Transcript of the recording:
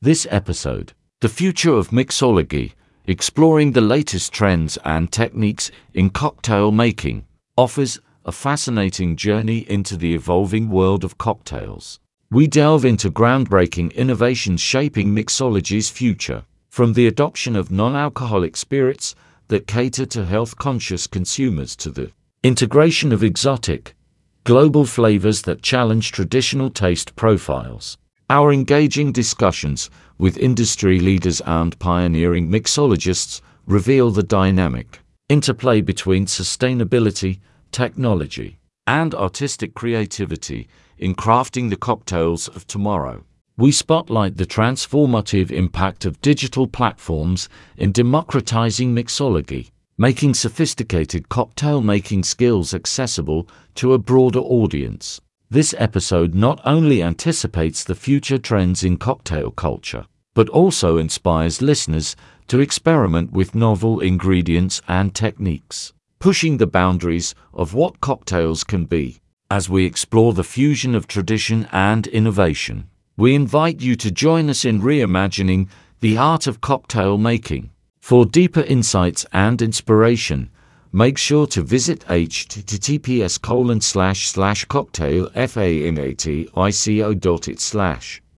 This episode, The Future of Mixology, exploring the latest trends and techniques in cocktail making, offers a fascinating journey into the evolving world of cocktails. We delve into groundbreaking innovations shaping mixology's future, from the adoption of non-alcoholic spirits that cater to health-conscious consumers to the integration of exotic, global flavors that challenge traditional taste profiles. Our engaging discussions with industry leaders and pioneering mixologists reveal the dynamic interplay between sustainability, technology, and artistic creativity in crafting the cocktails of tomorrow. We spotlight the transformative impact of digital platforms in democratizing mixology, making sophisticated cocktail making skills accessible to a broader audience. This episode not only anticipates the future trends in cocktail culture, but also inspires listeners to experiment with novel ingredients and techniques, pushing the boundaries of what cocktails can be. As we explore the fusion of tradition and innovation, we invite you to join us in reimagining the art of cocktail making. For deeper insights and inspiration, make sure to visit https colon slash slash cocktail dot it slash